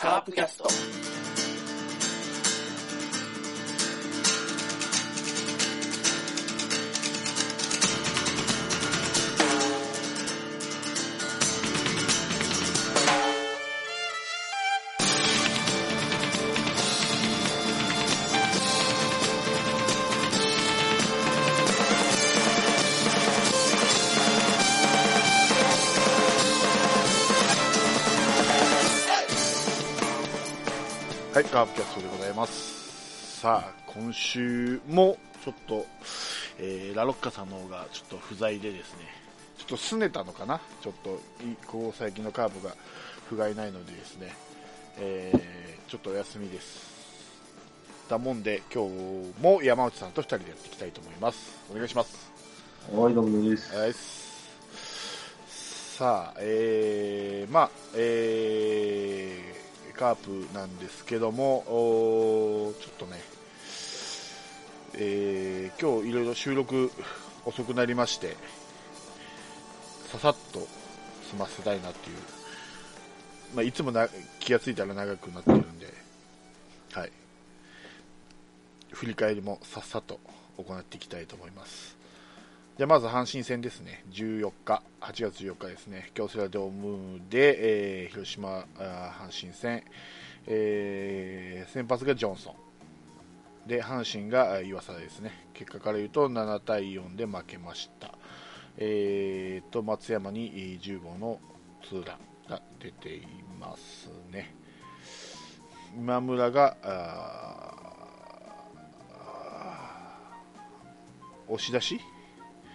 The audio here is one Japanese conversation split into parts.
カープキャスト。ます。さあ、今週もちょっと、えーラロッカさんの方がちょっと不在でですね、ちょっと拗ねたのかな？ちょっと、いこう最近のカープが不甲斐ないのでですね、えーちょっとお休みです。だもんで、今日も山内さんと二人でやっていきたいと思います。お願いします。はい、どうもです。はい。さあ、えー、まあ、えー、カープなんですけども、ちょっとね、えー、今日いろいろ収録遅くなりまして、ささっと済ませたいなっていう、まあ、いつもな気がついたら長くなってるんで、はい。振り返りもさっさと行っていきたいと思います。じゃまず阪神戦ですね、14日、8月14日ですね、京セラドームで、えー広島あ阪神戦、えー先発がジョンソン、で阪神が岩佐ですね、結果から言うと7対4で負けました、えーと松山に10号のツーランが出ていますね、今村が押し出し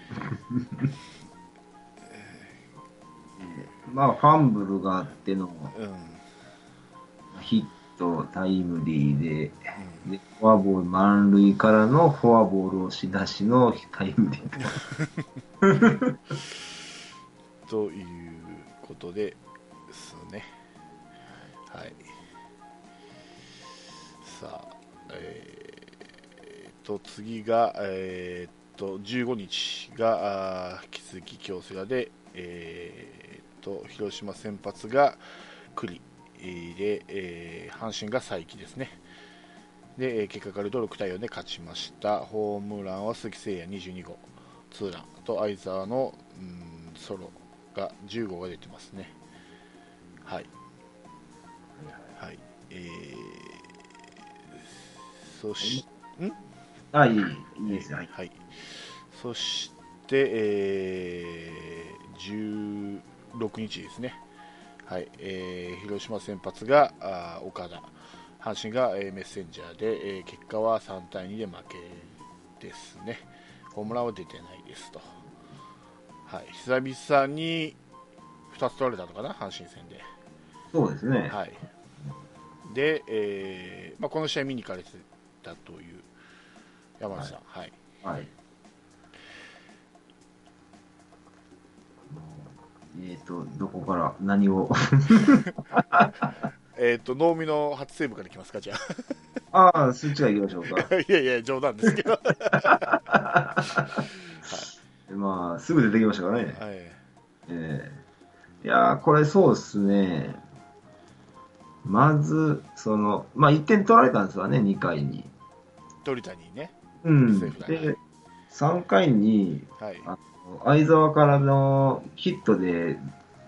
まあ、ファンブルがあってのうんヒット、タイムリーで、でフォアボール満塁からのフォアボール押し出しのタイムリー。ということでですね。はい。さあ、えー、と、次が、えー、と、15日が、引き続き京セラで、えー、と、広島先発が栗で、えー阪神が佐伯ですね。で、えー結果から言うと6対4で勝ちました。ホームランは鈴木誠也22号、ツーランと相澤の、うん、ソロが10号が出てますね。はい。はい。えー、そし、んあ、いい、いいですよ。はい。はい。そして、えー、16日ですね。はい。えー、広島先発が岡田。阪神が、えーメッセンジャーで、えー結果は3対2で負けですね。ホームランは出てないですと。はい。久々に2つ取られたのかな、阪神戦で。そうですね。はい。で、えーまあ、この試合見に行かれてたという山内さん。はいはい。えっ、と、どこから何を？えっ、と、能見の初セーブからいきますか、じゃあ。ああ、そっちが行きましょうか。いやいや、冗談ですけど。はまあ、すぐ出てきましたからね。い。ええいやー、これそうですね。まず、その、まあ、1点取られたんですわね、2回に。鳥谷ね。うん。で、3回に、はい。あ相沢からのヒットで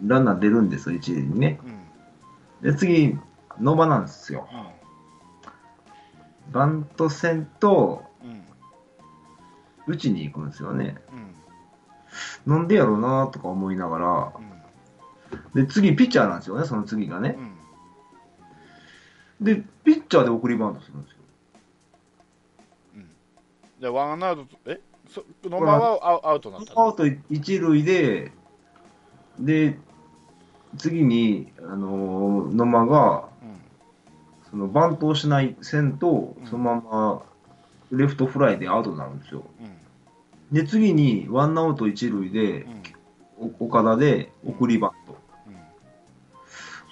ランナー出るんですよ、一塁にね。うん。で、次、野場なんですよ。バント戦と。打ちに行くんですよね。うん。なんでやろうなとか思いながら、うん。で、次、ピッチャーなんですよね、その次がねう。ん。で、ピッチャーで送りバントするんですよ。じゃあ、ワンアウトと、え？そ野間はアウアウトになったの？アウト一塁で、で、次に、あのー野間が、うん。そのバントをしない線とうん、そのままレフトフライでアウトになるんですよ。うん。で、次にワンアウト一塁でう、ん。お岡田で送りバント。うん。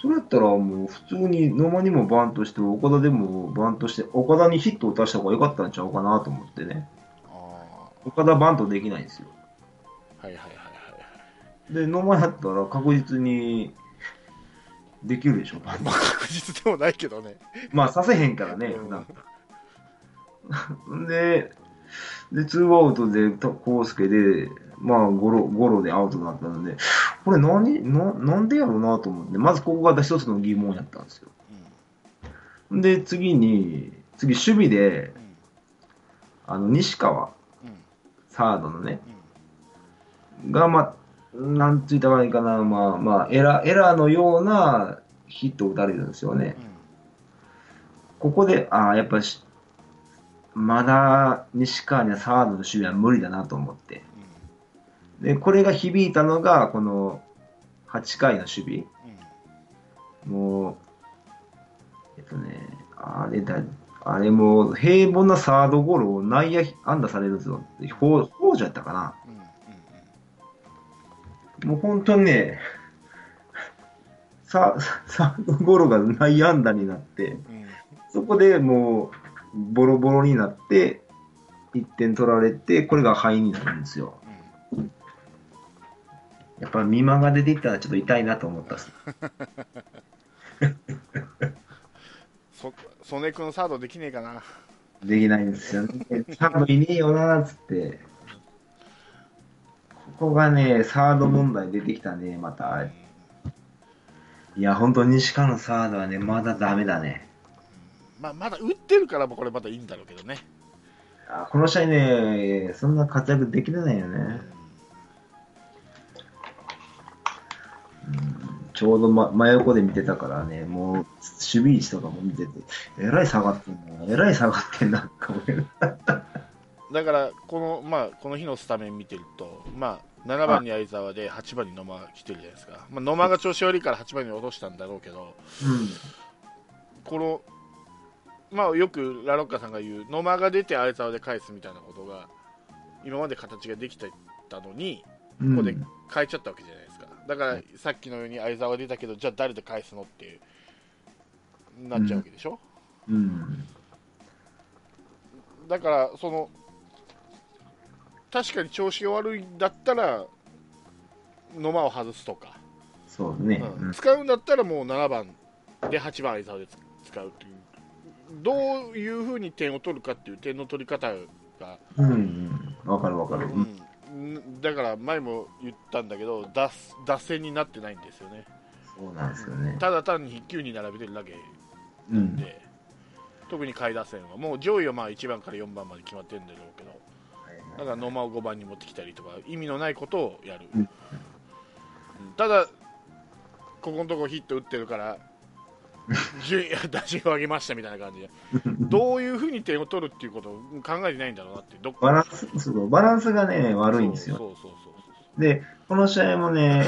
それやったらもう普通に野間にもバントして、岡田でもバントして、岡田にヒットを打たした方が良かったんちゃうかなと思ってね。あ岡田バントできないんですよ。あ。はいはいはいはいはい。で、野間やったら確実にできるでしょ。まあ確実でもないけどね。まあ、させへんからね、うん普段。で、で、ツーアウトで、とコウスケで、まあ、ゴロ、ゴロでアウトだったので、これ何、ななんでやろうなと思って、まずここが一つの疑問やったんですよ。で、次に、次、守備で、あの、西川、サードのね、うんが、まあ、なんついたらいいかな、まあ、まあ、エラー、エラーのようなヒットを打たれるんですよね。ここで、ああ、やっぱし、まだ西川にはサードの守備は無理だなと思って。で、これが響いたのが、この8回の守備。もう、えっとね、あれだ、あれもう平凡なサードゴロを内野安打されるぞって、ほう、ほうじゃったかな。うんうんもう本当にね、ササードゴロが内野安打になって、うんそこでもう、ボロボロになって、1点取られて、これが敗因になるんですよ。うんやっぱ見間が出ていったらちょっと痛いなと思ったっす。そ 曽根君サードできねえかな。できないんですよね。サードいねえよな、つって。ここがね、サード問題出てきたね、また。いや、本当に西川のサードはね、まだダメだね。まあ、まだ打ってるからもこれまだいいんだろうけどね。あこの試合ね、そんな活躍できてないよね。ちょうど、ま、真横で見てたからね、もう、守備位置とかも見てて、えらい下がってんな、えらい下がってんな、と思うだからこの、まあ、この日のスタメン見てると、まあ、7番に相澤で8番に野間が来てるじゃないですか、まあ、野間が調子悪いから8番に落としたんだろうけど、この、まあ、よくラロッカさんが言う、野間が出て相澤で返すみたいなことが、今まで形ができてたのに、うん。ここで変えちゃったわけじゃないだからさっきのように相澤が出たけど、じゃあ誰で返すのっていうなっちゃうわけでしょ？うん。だからその確かに調子が悪いんだったら野間を外すとか、そうね。うん使うんだったらもう7番で8番相澤で使うというどういうふうに点を取るかっていう点の取り方が、うん。うん。わかるわかる。うんだから前も言ったんだけど脱脱線になってないんですよね。そうなんですよね。ただ単に筆球に並べてるだけうん。で、特に下位打線は。もう上位はまあ1番から4番まで決まってるんだろうけどだから野間を5番に持ってきたりとか意味のないことをやる、うん。うん。ただここのところヒット打ってるから 打順を上げましたみたいな感じでどういうふうに点を取るっていうことを考えてないんだろうなってバランス、そう、バランスがね、悪いんですよ。そうそうそうそうで、この試合もね、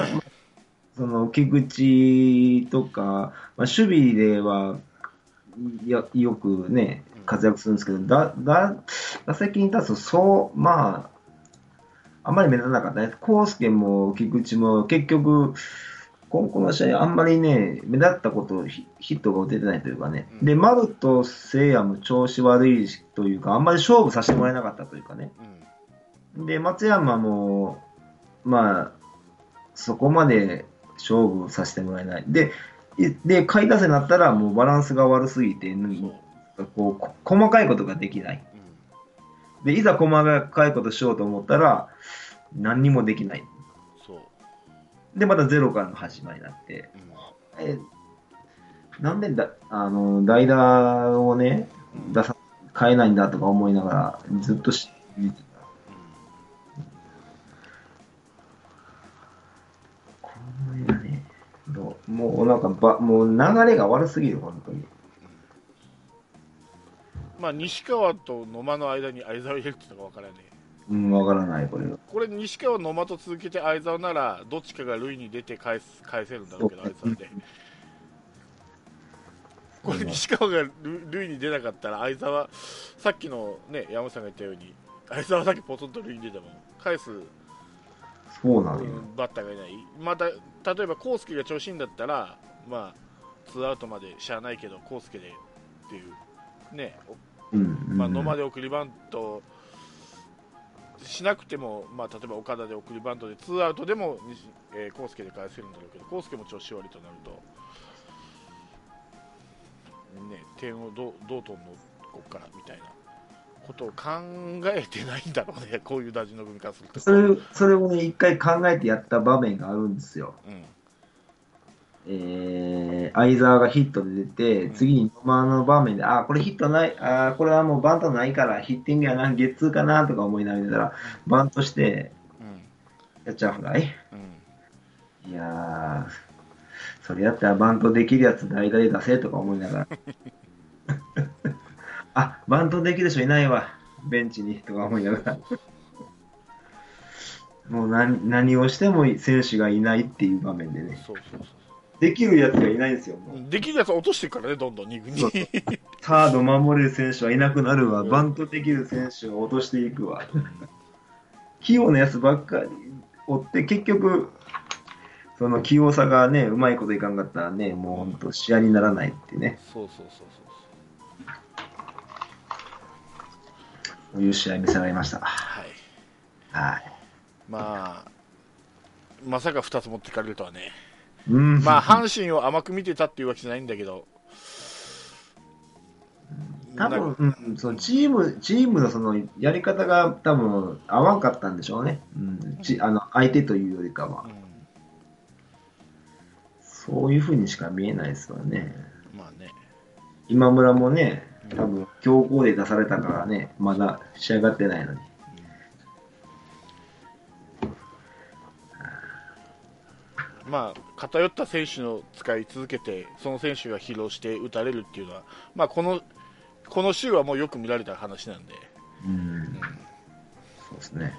その、菊池とか、まあ、守備では、やよくね、活躍するんですけど、だ、だ、打席に立つと、そう、まあ、あんまり目立たなかったね。康介も菊池も結局、ここの試合あんまりね、目立ったこと、ヒヒットが打ててないというかね。うんで、丸と聖也も調子悪いしというか、あんまり勝負させてもらえなかったというかね。うんで、松山も、まあ、そこまで勝負させてもらえない。で、いで、下位打線になったらもうバランスが悪すぎて、こうこ細かいことができない。うんで、いざ細かいことしようと思ったら、何にもできない。で、またゼロからの始まりになって、うん。えなんでだ、あの、代打をね、うん。出さ、変えないんだとか思いながら、ずっとし見てた。これがね、どうもうなんかば、もう流れが悪すぎる、本当に。まあ、西川と野間の間に相澤を入れるっていうのが分からねえうん、わからない、これは。これ西川野間と続けて相澤ならどっちかが塁に出て返す返せるんだろうけど相澤でこれ西川が塁塁に出なかったら相澤さっきのね山本さんが言ったように相澤だけポツンと塁に出ても返す、そうなんバッターがいないまた例えば康介が調子いいんだったらまあツーアウトまでしゃあないけど康介でっていうねうん。うんまあ、野間で送りバントしなくても、まあ、例えば岡田で送りバントでツーアウトでも西、えー、康介で返せるんだろうけど康介も調子悪いとなるとね、点をどうどう取るのここからみたいなことを考えてないんだろうね、こういう打順の組み方すると。それそれをね、一回考えてやった場面があるんですよ。うんえー、相沢がヒットで出て、うん。次に野間の場面で、あー、これヒットない、あー、これはもうバントないから、ヒッティングやな、ゲッツーかなとか思いながら、バントして、うん。キャッチャーフライ。うん。いやー、それやったらバントできるやつ代打で出せとか思いながら。あ、バントできる人いないわ、ベンチにとか思いながら。もう何何をしても選手がいないっていう場面でね、そうそうそできるやつがいないんですよ。できるやつ落としていくからね、どんどん2軍にそう。サード守れる選手はいなくなるわ、バントできる選手を落としていくわ。器用なやつばっかり追って、結局、その器用さがね、うまいこといかんかったらね、もう本当、試合にならないってね、そうそうそうそういう試合見せられました。はい。はい。まあ、まさか2つ持ってかれるとはね。うん、まあ、阪神を甘く見てたっていうわけじゃないんだけど。多分、うん、そのチーム、チームのそのやり方が多分合わんかったんでしょうね。うん、ちあの相手というよりかはう。んそういうふうにしか見えないですわね。まあね。今村もね、多分強行で出されたからね、まだ仕上がってないのに。まあ、偏った選手を使い続けて、その選手が疲労して打たれるっていうのは、まあ、このこの週はもうよく見られた話なんで、うん、そうですね。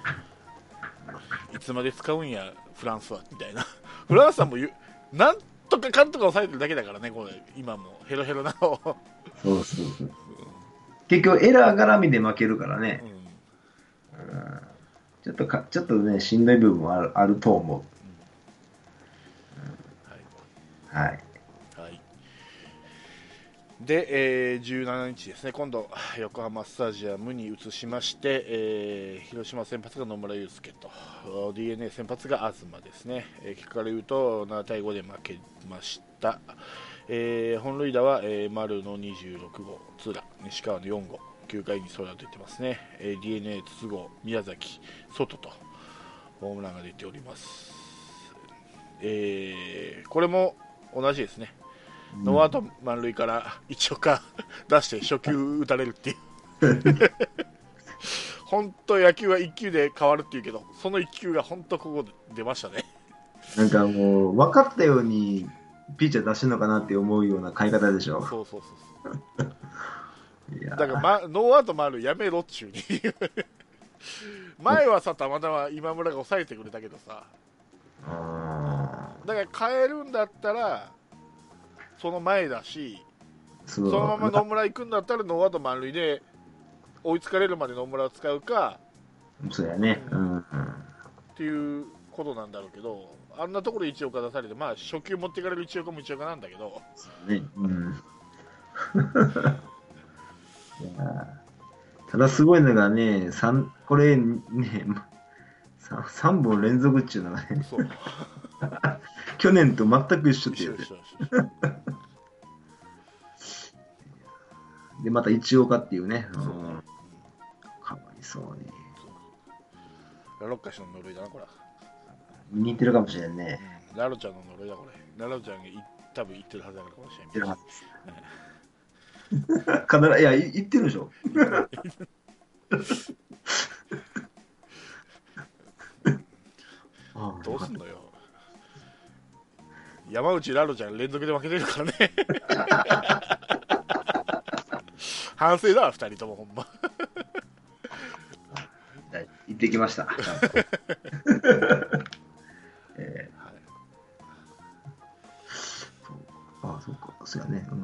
いつまで使うんや、フランスはみたいな、フランスはもうゆ、なんとかかんとか抑えてるだけだからね、これ。今も。ヘロヘロなの。を、そうそうそう。結局エラー絡みで負けるからね、うん。ちょっとか、ちょっとね、しんどい部分もあるあると思う。はい。はい、で、えー17日ですね、今度、横浜スタジアムに移しまして、えー広島先発が野村祐介と、d n a 先発が東ですね、えー結果から言うと7対5で負けました、えー本塁打は、えー丸の26号、津田、西川の4号、9回に空出てますね、えー d n a 筒香、宮崎、外とホームランが出ております。えーこれも同じですね、ノーアウト満塁から一岡 出して初球打たれるっていう。本当野球は1球で変わるっていうけどその1球が本当ここで出ましたね。なんかもう、分かったように、ピッチャー出してるのかなって思うような買い方でしょ。そうそうそう だから、ま、ノーアウト満塁やめろっちゅうに前はさたまたま今村が抑えてくれたけどさ。あだから変えるんだったらその前だしーそそのまま野村行くんだったらノーアウト満塁で追いつかれるまで野村を使うかそうやね。うん。うんっていうことなんだろうけど、あんなところで一岡出されて、まあ、初球持っていかれる一岡も一岡なんだけど、ね。うん。ただすごいのがね、三これね、3, 三本連続っていうのがね、そう、去年と全く一緒っていうで、また一岡っていうね。そううんかわいそうに。ラロッカ氏の呪いだな、これ。似てるかもしれんね。うんラロちゃんの呪いだ、これ。ラロちゃんがい多分言ってるはずだからかもしれな。はいず。必ず、いや、い言ってるでしょ。どうすんのよ。山内ラロちゃん連続で負けてるからね。反省だわ、二人ともほんま。はい行ってきました。えはいーああ、そうか、そうやね。う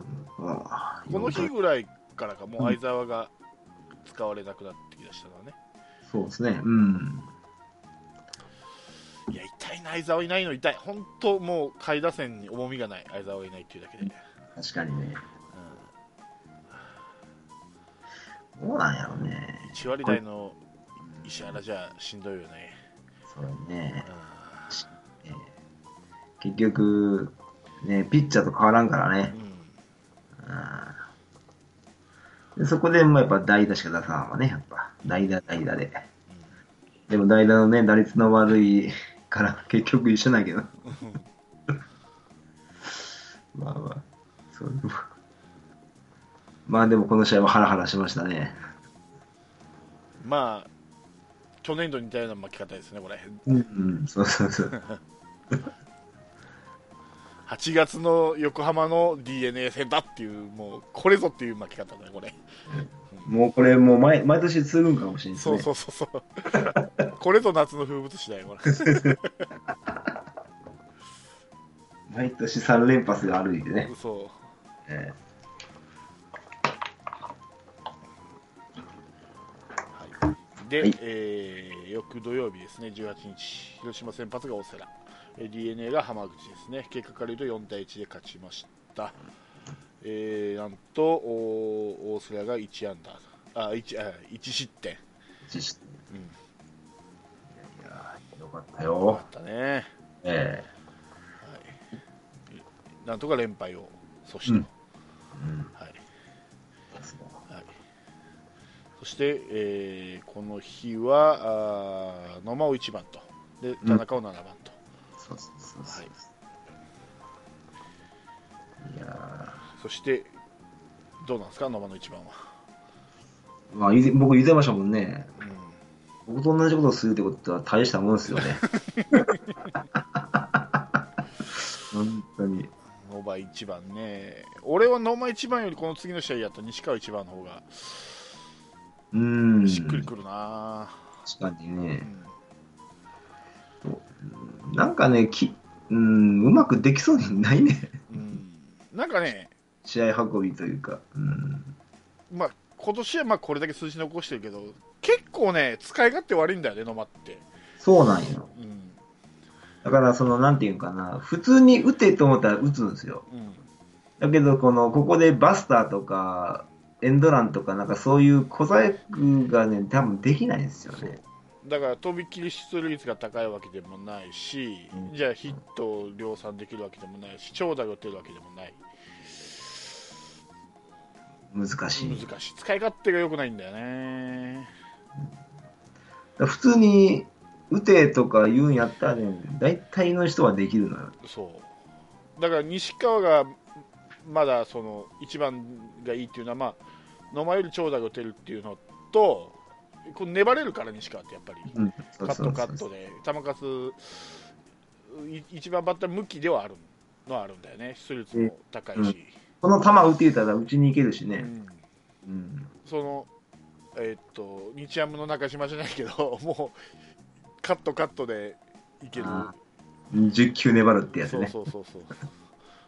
ん、ああこの日ぐらいからか、もう相沢が使われなくなってきだしたのはね。そうですね。うん。相沢いないの痛い。本当もう、下位打線に重みがない、相沢がいないっていうだけで。確かにね。どうなんやろうね。1割台の石原じゃしんどいよね。そうね。うえー結局、ね、ピッチャーと変わらんからね。んうんうんでそこでもやっぱ代打しか出さんわね、やっぱ。代打、代打で。でも代打のね、打率の悪いから結局一緒だけど。まあまあ、そうでも。まあでもこの試合はハラハラしましたね。まあ、去年度に似たような負け方ですね、これ。うん、うん、そうそうそう。8月の横浜の d n a 戦だっていう、もう、これぞっていう負け方だね、これ。もうこれもう毎毎年続くんかもしれないですね。そうそうそうそう。これぞ夏の風物詩だよ。毎年3連発が歩いてね。そえう。はい、で、はいえー翌土曜日ですね、18日、広島先発が大瀬良、えー d n a が浜口ですね、結果から言うと4対1で勝ちました。えーなんと、お大瀬良が1安打、あ 1, あ1失点、え実質うん、いやーよかったよ。だったね。えなんとか連敗を阻止と、うん。うん。はい。はい、そして、えーこの日はあー野間を1番と。で田中を7番と、そうそうそうそう。はいい、やそしてどうなんですか？野間の1番は、ーまあ、言う僕言ってましたもんね。うん、僕と同じことをするってことは大したもんですよね。本当に。野間1番ね俺は野間1番よりこの次の試合やった西川1番の方がうーん。しっくりくるな、確かにうね。んなんかね、きうん、うまくできそうにないね。うん、なんかね、試合運びというか。うん。まあ、今年はまあこれだけ数字残してるけど結構ね使い勝手悪いんだよね野間って、そうなんよ。うんだから、その、なんていうかな、普通に打てと思ったら打つんですよ。うん、だけど、この、ここでバスターとか、エンドランとか、なんかそういう小細工がね、多分できないんですよね。だからとびっきり出塁率が高いわけでもないし、うんじゃあヒットを量産できるわけでもないし長打が打てるわけでもない難しい。難しい。使い勝手が良くないんだよね。普通に、打てとか言うんやったらね、大体の人はできるのよ。そう。だから西川がまだその一番がいいっていうのは、まあ、野間より長打が打てるっていうのとこう粘れるから西川ってやっぱり。うん。カットカットで。球数い一番バッター向きではあるのはあるんだよね。出塁率も高いし、この球打っていたら打ちに行けるしね。うん。うん。そのえーっと日ハムの中島じゃないけど もうカットカットでいける。あ10球粘るってやつそうね。そうそうそう。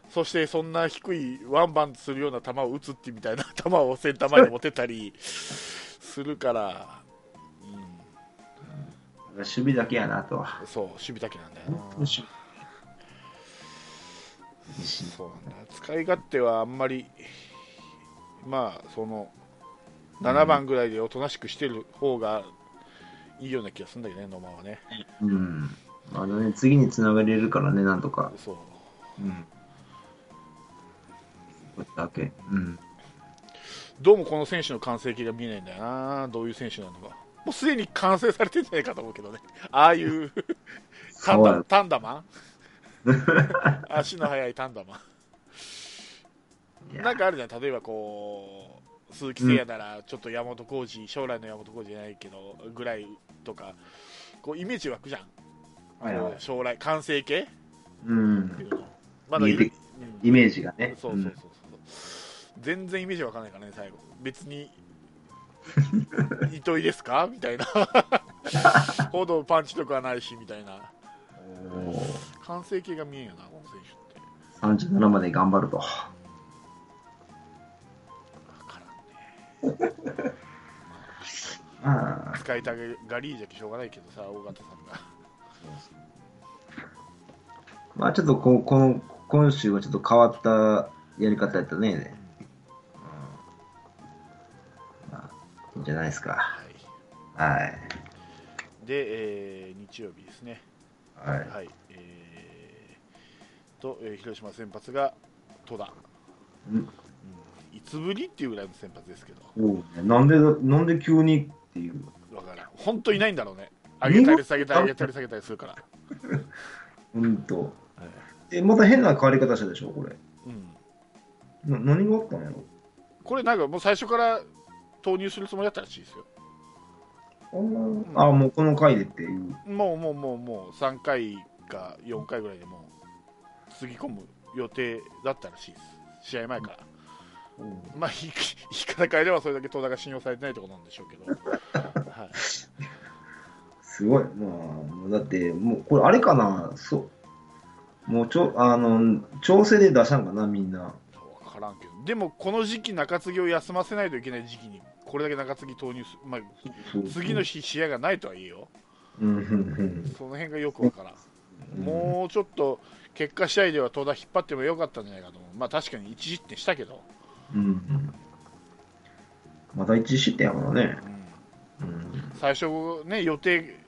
そしてそんな低いワンバンするような球を打つってみたいな 球をセンター前に持ってたりするから、守備だけやなと。うん、そう守備だけなんだよな。守備。西そう使い勝手はあんまりまあその7番ぐらいでおとなしくしてる方がいいような気がするんだけどね野間はねうん。あのね、次につながれるからね、なんとか。そううん。これだけ。うん。どうもこの選手の完成形が見えないんだよなどういう選手なのかもうすでに完成されてんじゃないかと思うけどねああいうタンダマン足の速いタンダマいや。ンなんかあるじゃん。例えばこう鈴木誠也ならちょっと山本浩二、将来の山本浩二じゃないけどぐらいとかこうイメージ湧くじゃん、はいはい。将来完成形？うんまだイメージがね。そうそうそうそう、全然イメージわかんないからね最後。別に 糸井ですか？みたいな。報道パンチとかはないしみたいな完成形が見えんよなこの選手って37まで頑張ると。わからんねまあ、使いたがりじゃしょうがないけどさ尾形さんがまあちょっとここの今週はちょっと変わったやり方やったね。うんまあ、いいんじゃないですか。はいはい。で、えー日曜日ですねはい。はいえーと、えー広島先発が戸田、うんうん、5つぶりっていうぐらいの先発ですけど、なんで、なんで急にっていう。わからん、本当いないんだろうね、上げたり下げたり、上げたり下げたりするから。ほんと。え、また変な変わり方したでしょ、これ。うん、な何があったんやろこれ、なんかもう最初から投入するつもりだったらしいですよ。あもうこの回でっていう。もうもうもうもう3回か4回ぐらいでもう、つぎ込む予定だったらしいです、試合前から。まあ、言い方変えればそれだけ東大が信用されてないところなんでしょうけど、はい、すごい。まあ、だって、もうこれあれかな、そう。もうちょ、あの、調整で出したんかな、みんな。分からんけど、でもこの時期、中継ぎを休ませないといけない時期に、これだけ中継ぎ投入すまあ、次の日、試合がないとはいえよ。その辺がよくわからん、もうちょっと結果試合では東大引っ張ってもよかったんじゃないかと思う、まあ確かに1失点したけど。また一失点やからね。最初ね、予定、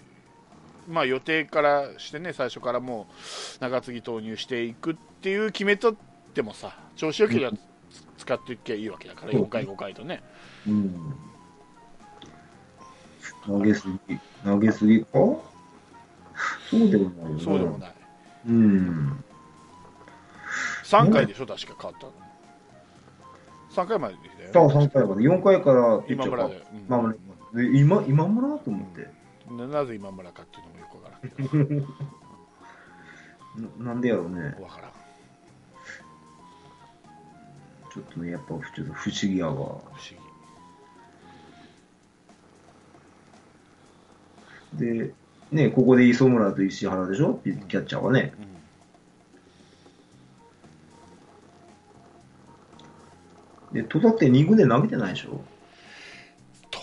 まあ予定からしてね、最初からもう中継ぎ投入していくっていう決めとってもさ、調子よければ使っていけばいいわけだから、4回、5回とね。うん。投げすぎ、投げすぎかそうでもないよな。そうでもない。うん。3回でしょ、確か変わったの。3回まででしたよね。3回まで。4回から今村で。うん今村で今、今村と思って。ななぜ今村かっていうのもよくわからんけななんでやろうね。ど、わからん。ちょっとね、やっぱちょっと不思議やわ。不思議。で、ね、ここで磯村と石原でしょ？キャッチャーはね。うんで、戸田って2軍で投げてないでしょ？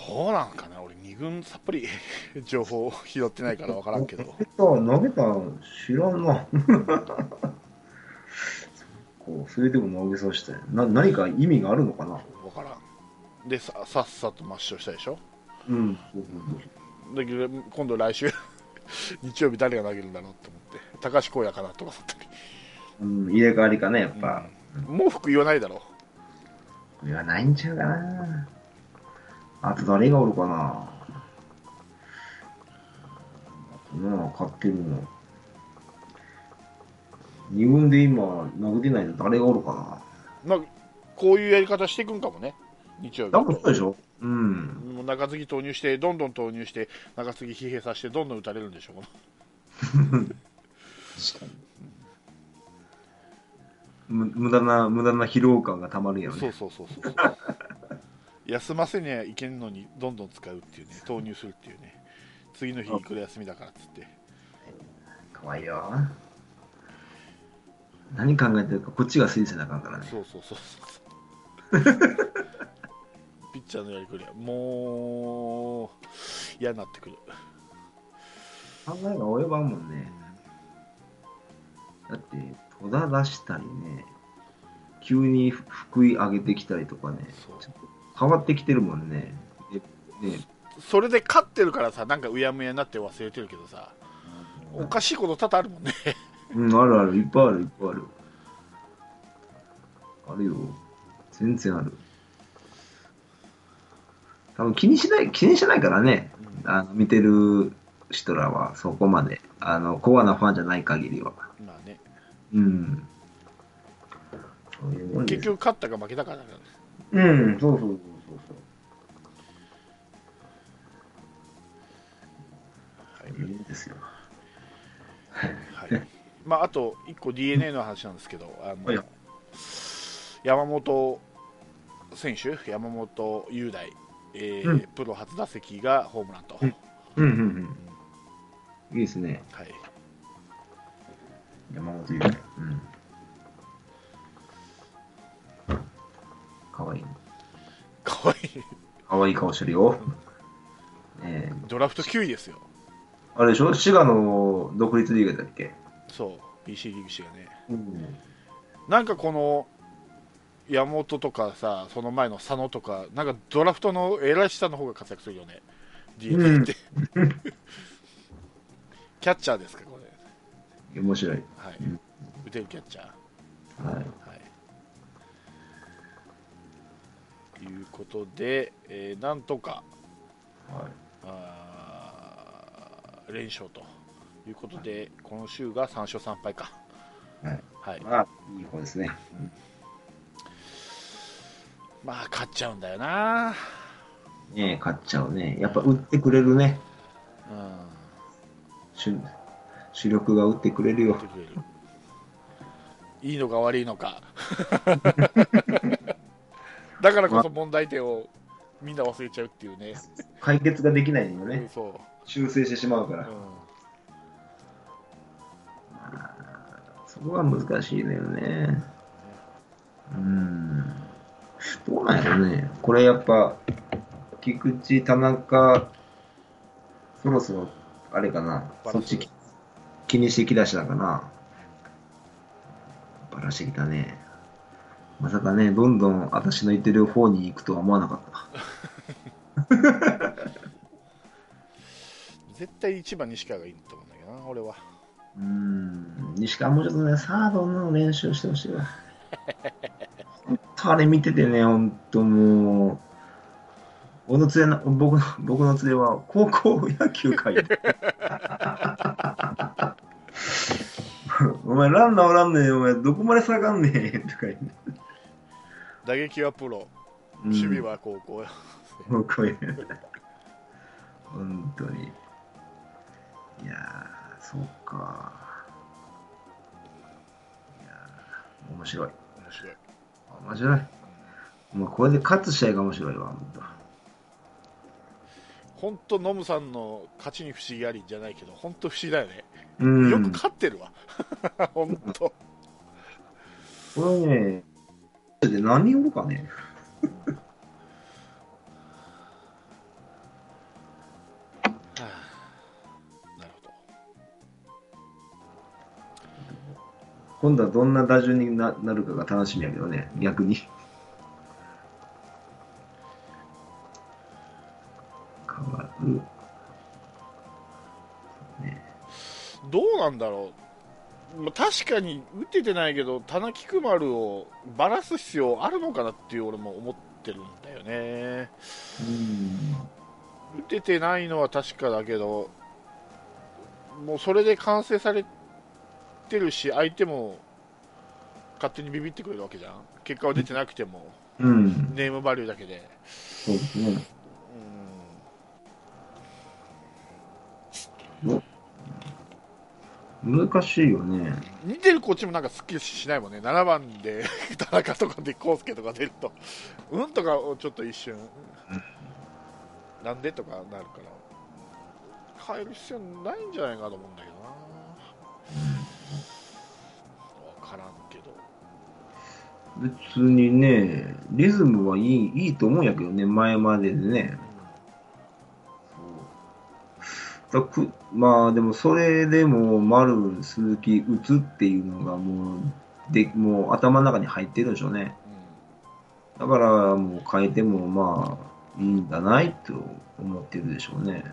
どうなんかな、俺、2軍さっぱり 情報拾ってないからわからんけど。投げた、投げた、知らんな。こうそれでも投げさせてな何か意味があるのかな？わからん。でさ、さっさと抹消したでしょ？うん。そうそうそうだけど、今度来週、日曜日誰が投げるんだろうと思って、高橋光也かなとか思ったり。うん、入れ替わりかね、やっぱ。もう服言わないだろ言わないんちゃうかな。あと誰がおるかな。なあ、勝ってるの。二軍で今、投げてないの誰がおるかまあ、こういうやり方していくんかもね、日曜日な。多分そうでしょうん。もう中継ぎ投入して、どんどん投入して、中継ぎ疲弊させて、どんどん打たれるんでしょう。無駄な、無駄な疲労感がたまるんやろね。そうそうそうそう。休ませにはいけんのに、どんどん使うっていうね、投入するっていうね、次の日、これ休みだからっつって。かわいいよ。何考えてるか、こっちが推薦なあかんからね。そうそうそうそう。ピッチャーのやりくりは、もう、嫌になってくる。考えが及ばんもんね。だって、戸田出したりね、急に福井上げてきたりとかね、変わってきてるもんね。でねそれで勝ってるからさ、なんかうやむやになって忘れてるけどさ、おかしいこと多々あるもんね。うん、あるある、いっぱいある、いっぱいある。あるよ。全然ある。多分気にしない、気にしないからね、あの見てる人らはそこまで、あの、コアなファンじゃない限りは。まあね、うん。そういうもんです結局勝ったか負けたかだからね。うん、そうそうそうそうはいそう。いですよ。はい、まあ、あと1個 d n a の話なんですけど、あはいの山本選手、山本雄大、えーうんプロ初打席がホームランと、うんうんうん。いいですね。はい、山本優太。うん。かわいい。かわいい、かわいい顔してるよ。ねえドラフト9位ですよ、あれでしょ？滋賀の独立リーグだっけ？そう、BC リーグ氏がね、うん。なんかこの山本とかさ、その前の佐野とか、なんかドラフトの偉い下の方が活躍するよね、d n a って。キャッチャーですか、これ。面白い。はいうん。打てるキャッチャー。はい。はい。いうことで、えーなんとかはい。あー連勝ということで、今週が3勝3敗か。はい。はい、まあ、いい方ですね。まあ、勝っちゃうんだよな、ねえ、勝っちゃうね。やっぱ打ってくれるね。うん、主主力が打ってくれるよ いいのか悪いのか、だからこそ問題点をみんな忘れちゃうっていうね、解決ができないようんね。そう、修正してしまうから。うそこが難しいのよね。うん。どうなんやろね。これやっぱ、菊池、田中、そろそろ、あれかな。そっちき気にしてきだしたかな。バラしてきたね。まさかね、どんどん私の言ってる方に行くとは思わなかった。ん、絶対1番西川がいいと思うんだけどな、俺は。うーん、西川もうちょっとね、サードの練習してほしいわ。あれ見ててね、本当もう、俺の連れな、僕の、僕の連れは高校野球界で。お前ランナーおらんねん、お前どこまで下がんねん、とか言って。打撃はプロ、うん守備は高校、もうこういう。本当に。いやー、そうか。いやー、面白い。面白い。もうこれで勝つ試合が面白いわ、本当。本当、ノムさんの勝ちに不思議ありじゃないけど、本当不思議だよね。うん。よく勝ってるわ。本当。これね、で何人おるかね。今度はどんな打順にななるかが楽しみやけどね、逆に。変わる。ね、どうなんだろう。まあ確かに打ててないけど、田中菊丸をばらす必要あるのかなっていう俺も思ってるんだよね。打ててないのは確かだけど、もうそれで完成されてるし、相手も勝手にビビってくれるわけじゃん。結果は出てなくても、うん。うん。ネームバリューだけで。そうですね。難しいよね。見てるこっちもなんかすっきりしないもんね、7番で 田中とかで康介とか出ると、うんとかをちょっと一瞬、なんでとかなるから、変える必要ないんじゃないかと思うんだけど別にね、リズムはいいいいと思うんやけどね、前まででね。だくまあでもそれでも丸、鈴木打つっていうのがもうでもう頭の中に入ってるんでしょうね。だからもう変えてもまあいいんだないと思ってるでしょうね、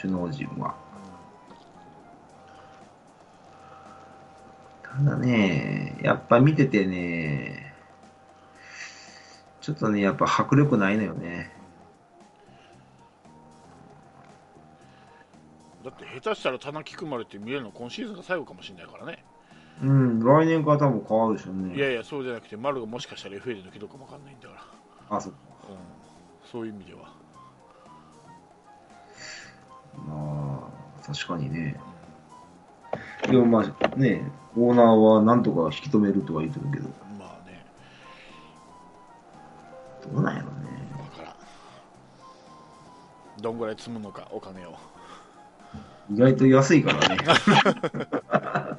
首脳陣は。ただね、やっぱ見ててね、ちょっとね、やっぱ迫力ないのよね。だって下手したら田中菊丸って見えるの今シーズンが最後かもしれないからね、うん、来年から多分変わるでしょうね。いやいや、そうじゃなくて、丸がもしかしたら FA で抜けるかも分かんないんだから、あ、そうか。うん、そういう意味では。まあ、確かにね。でもまあね、オーナーはなんとか引き止めるとは言ってるけど、まあね、どうなんやろうね。わからん。どんぐらい積むのか、お金を。意外と安いからね。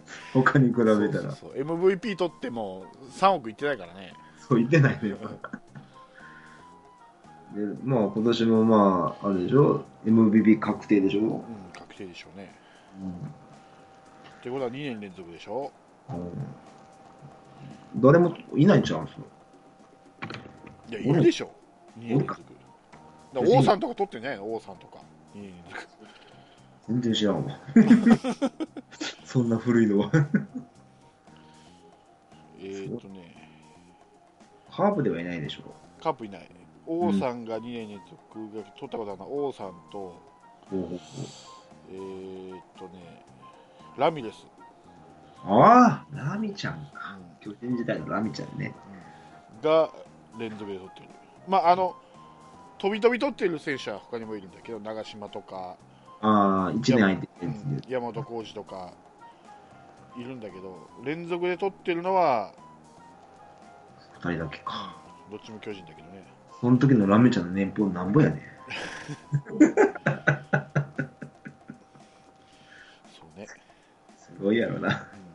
他に比べたら。そうそうそう MVP 取っても3億いってないからね。そう言ってないのよ。で、まあ今年もまあ、あれでしょ ?MVP 確定でしょ？うん、確定でしょうね。ってことは2年連続でしょ？うん誰もいないんちゃうんすよ。いや、いるでしょ。2年連続。だ王さんとか取ってないの？王さんとか。2年連続。全然知らんわ。そんな古いのは。えーっとね、ハーブではいないでしょ。カープいない。王さんが2年連続が取ったことあるのは王さんと、えー、っとね、ラミレス、ああ、ラミちゃん巨人時代のラミちゃんね。が連続で取ってる。まあ、あの、飛び飛び取ってる選手は他にもいるんだけど、長島とか、ああ、1年空いてるやつうんで。山本浩二とかいるんだけど、連続で取ってるのは、2人だけか。どっちも巨人だけどね。その時のラミちゃんの年俸なんぼやね そうね。すごいやろな。うん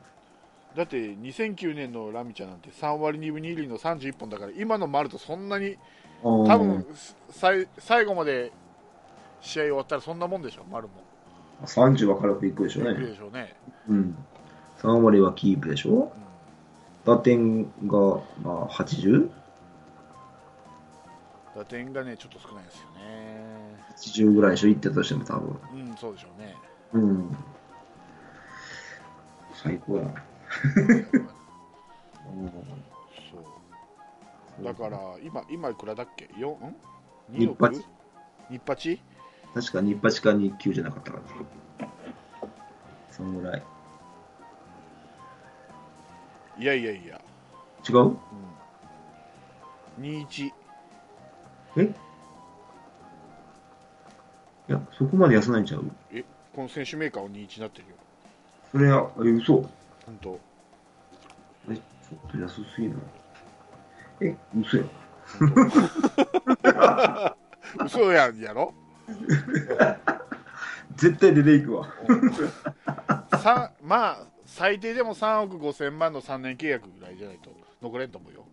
だって2009年のラミちゃんなんて3割2分2厘の31本だから今の丸とそんなに多多分さい最後まで試合終わったらそんなもんでしょ丸も30は軽くいくでしょうね。でしょうね、うん。3割はキープでしょうん打点が、まあ、80?80 打点がねちょっと少ないですよねぐらいでしょいってたとしても多分。うんそうでしょうねうん。最高やな。そう。だから今今いくらだっけ？4? ん？日2億八日八？確か日八か日九じゃなかったかな。そのぐらい。いやいやいや、違う？うん、21え？いや、そこまで安ないんちゃう？えこの選手メーカーは21になってるよそれは、え、嘘。本当。え、ちょっと安すぎない？え、嘘や。嘘やんやろ？絶対出ていくわ。さまあ最低でも3億5千万の3年契約ぐらいじゃないと残れんと思うよ。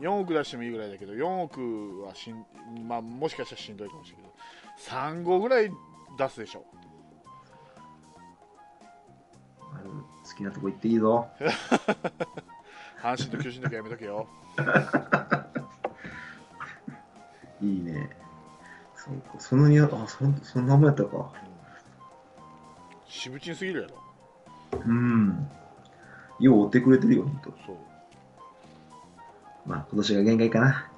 4億出してもいいぐらいだけど4億はしん、まあ、もしかしたらしんどいかもしれないけど3号ぐらい出すでしょ好きなとこ行っていいぞ。阪神と巨人だけやめとけよ いいね。そうか、そのにあ、そんそんなもんやったか。しぶちんすぎるやろうん。よう追ってくれてるよ、ほんと。そうまあ、今年が限界かな。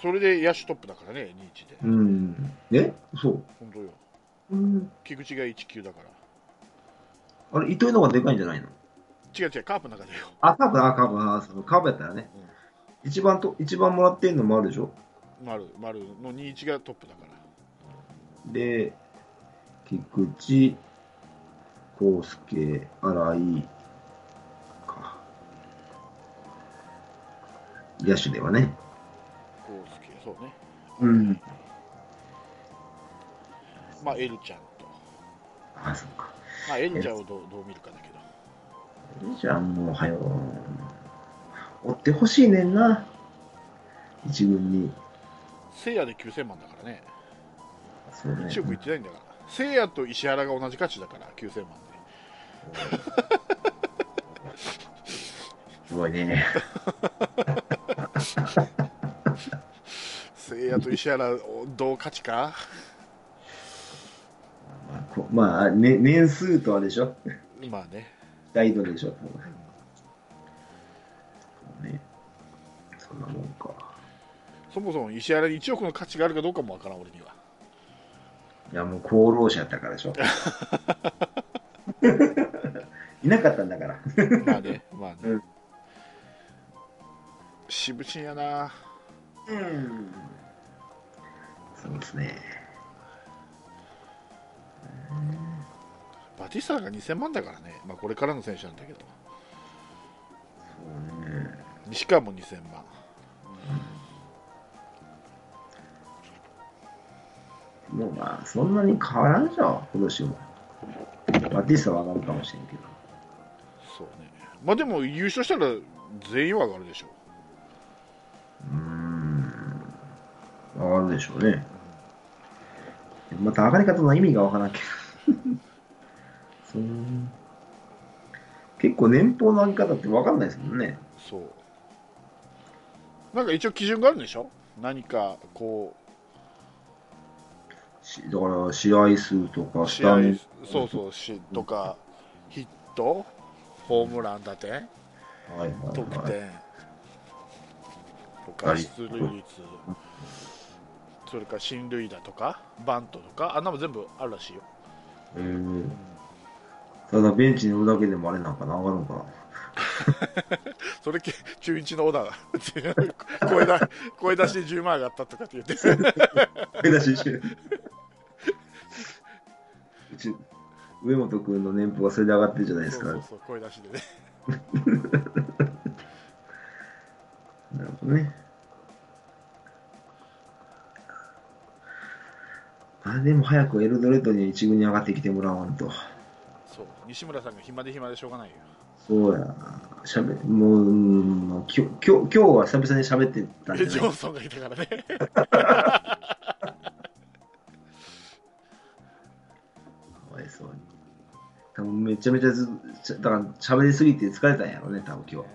それで野手トップだからね21でうん。え？そう。本当ようん。菊池が19だからあれ、糸井の方がでかいんじゃないの？違う違うカープの中でよあ、カープ、あ、カープ、あ、そうカープやったらね。一番と、一番もらってんのもあるでしょ？丸丸の21がトップだからで、菊池、康介、新井か。野手ではね。こうすけそうねうん。まあエルちゃんとあ、そっか。まあエルちゃんをどうどう見るかだけどじゃあもう、はよ、追ってほしいねんな。一軍に。せいやで9000万だからねそうね。1億いってないんだからせいやと石原が同じ価値だから9000万で すごいね。せいやと石原同価値かまあこまあ、ね、年数とはでしょまあね大度でしょ多分ね。そんなもんか。そもそも石原に1億の価値があるかどうかもわからん俺にはいや、もう功労者やったからでしょ。いなかったんだから。まあねまあね、うん渋ちんやなうん。そうですね。バティスタが2000万だからね、まあ、これからの選手なんだけど。西川も2000万もうまあ、そんなに変わらんじゃん、今年も。バティスタは上がるかもしれんけど。そうねまあでも優勝したら全員は上がるでしょうーん。上がるでしょうね。また上がり方の意味がわからんけど。そう。結構年俸の上げ方ってわかんないですもんね。そう。なんか一応基準があるんでしょ？何かこしだから試合数とかう試合そうそうしとかヒットホームラン打点はいはい得はい、点とか出塁率それから進塁打とかバントとかあんなも全部あるらしいよ、えー、ただベンチにおるだけでもあれなんかな、上がるのかな。それ中日の小田が 声だ声出しで10万上がったとかって言って 声出し中。うち、上本君の年俸はそれで上がってるじゃないですか。そうそうそう声出しでねなるほどね。あでも早くエルドレッドに一軍に上がってきてもらわんと。そう西村さんが暇で暇でしょうがないよそうや。しゃべ、もう、うんもうきょ今日、は久々に喋ってたんじゃないジョンソンがいたからね かわいそうに。多分めちゃめちゃず、ちゃだから喋りすぎて疲れたんやろね、多分今日。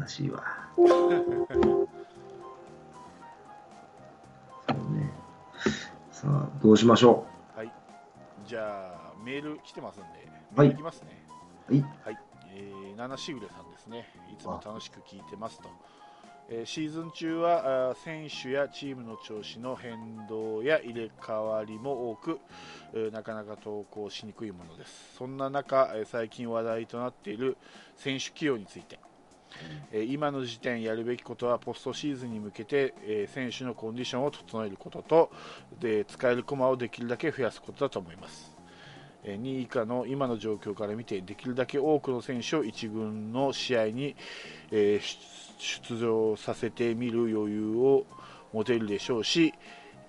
悲しいわ。そうね。さあ、どうしましょはい。じゃあメール来てますんではい。メールいきますね。う。はい。はい、えー、七しぐれさんですね、いつも楽しく聞いてますと、えーシーズン中は選手やチームの調子の変動や入れ替わりも多く、えーなかなか投稿しにくいものです、そんな中、えー最近話題となっている選手起用について、えー今の時点やるべきことはポストシーズンに向けて、えー選手のコンディションを整えることとで使える駒をできるだけ増やすことだと思います。えー2位以下の今の状況から見てできるだけ多くの選手を1軍の試合に、えー出出場させてみる余裕を持てるでしょうし、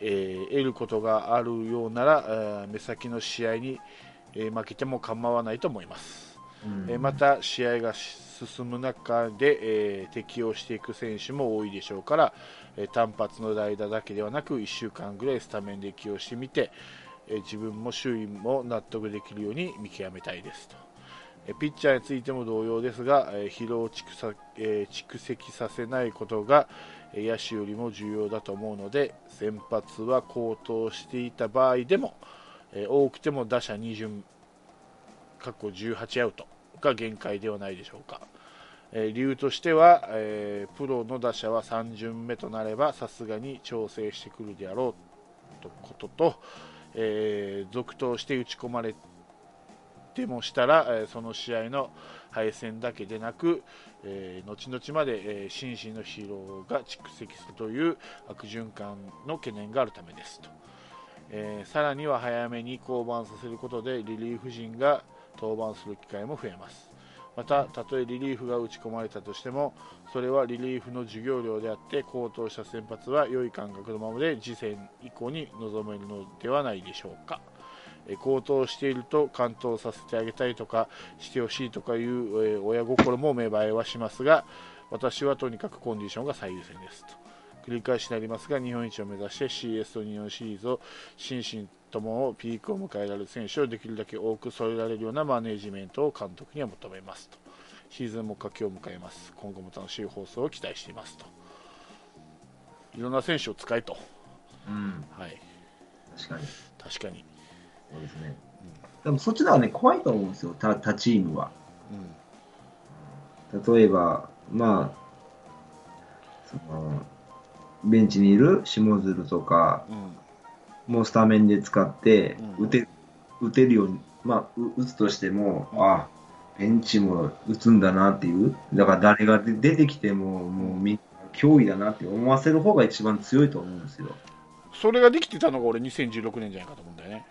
えー得ることがあるようなら、えー目先の試合に、えー負けても構わないと思います。うんえーまた試合が進む中で、えー適応していく選手も多いでしょうから、えー単発の代打だけではなく1週間ぐらいスタメンで起用してみて、えー自分も周囲も納得できるように見極めたいですと、えピッチャーについても同様ですが、え疲労を蓄え蓄積させないことが野手よりも重要だと思うので先発は好投していた場合でも、え多くても打者2巡過去18アウトが限界ではないでしょうか、え理由としては、えープロの打者は3巡目となればさすがに調整してくるであろうとことと、えー続投して打ち込まれてもしたら、えーその試合の敗戦だけでなく、え後々まで、えー心身の疲労が蓄積するという悪循環の懸念があるためですと、えさらには早めに降板させることでリリーフ陣が登板する機会も増えますまた、たとえリリーフが打ち込まれたとしても、それはリリーフの授業料であって、高騰した先発は良い感覚のままで次戦以降に臨めるのではないでしょうか。え高騰していると完投させてあげたいとかしてほしいとかいう、親心も芽生えはしますが私はとにかくコンディションが最優先ですと繰り返しになりますが日本一を目指して CS と日本シリーズを心身ともピークを迎えられる選手をできるだけ多く添えられるようなマネジメントを監督には求めますと。シーズンも佳境を迎えます。今後も楽しい放送を期待していますと。いろんな選手を使えと、うん、はい、確かに。確かに、そうですね。でもそっちの方がね、怖いと思うんですよ、他他チームは。うん。例えば、まあ、その、ベンチにいる下鶴とか、うん。もうスタメンで使ってうん。打て、打てるように、まあ、う打つとしても、あベンチも打つんだなっていう、だから誰が出出てきても、もうみんな脅威だなって思わせる方が一番強いと思うんですよ。それができてたのが俺2016年じゃないかと思うんだよね。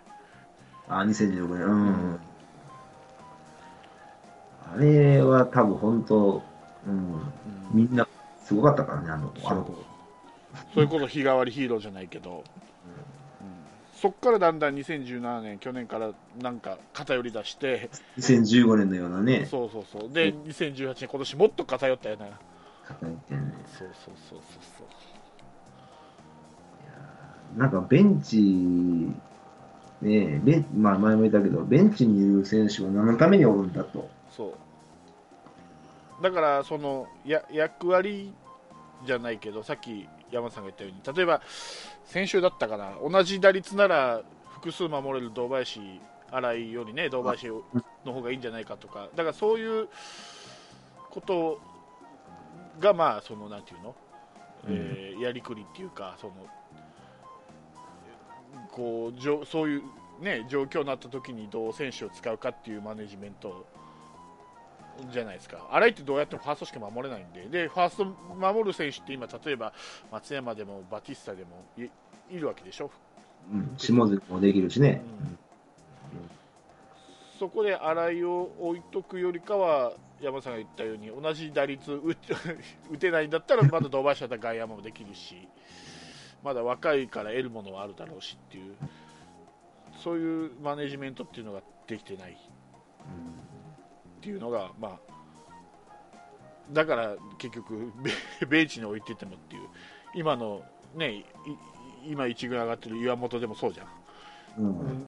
あ、2016年、うん。あれは多分本当、うん、みんなすごかったからね、あの、あの子。それこそ日替わりヒーローじゃないけど、うん。そっからだんだん2017年、去年からなんか偏り出して、2015年のようなね、そうそうそう、で、2018年、今年もっと偏ったよな、方いてねそうそうそうそうなんかベンチ、ねベンまあ前も言ったけど、ベンチにいる選手は何のためにおるんだと。そう、そう。だから、そのや役割じゃないけど、さっき山さんが言ったように、例えば先週だったかな、同じ打率なら複数守れる堂林新井よりね、堂林の方がいいんじゃないかとか、だからそういうことが、まあ、そのなんていうの、えーやりくりっていうか、そのこうじょそういう、ね、状況になった時にどう選手を使うかっていうマネジメントじゃないですか、新井ってどうやってもファーストしか守れないんで、でファースト守る選手って今、例えば松山でもバティスタでもいいるわけでしょ、うん、下関もできるしね。そこで新井を置いとくよりかは、山さんが言ったように、同じ打率打て 打てないんだったら、まだ堂林だったら外野もできるし、まだ若いから得るものはあるだろうしっていう、そういうマネジメントっていうのができてないっていうのが、まあ、だから結局、ベベンチに置いててもっていう、今のね、今一軍上がってる岩本でもそうじゃん。うん。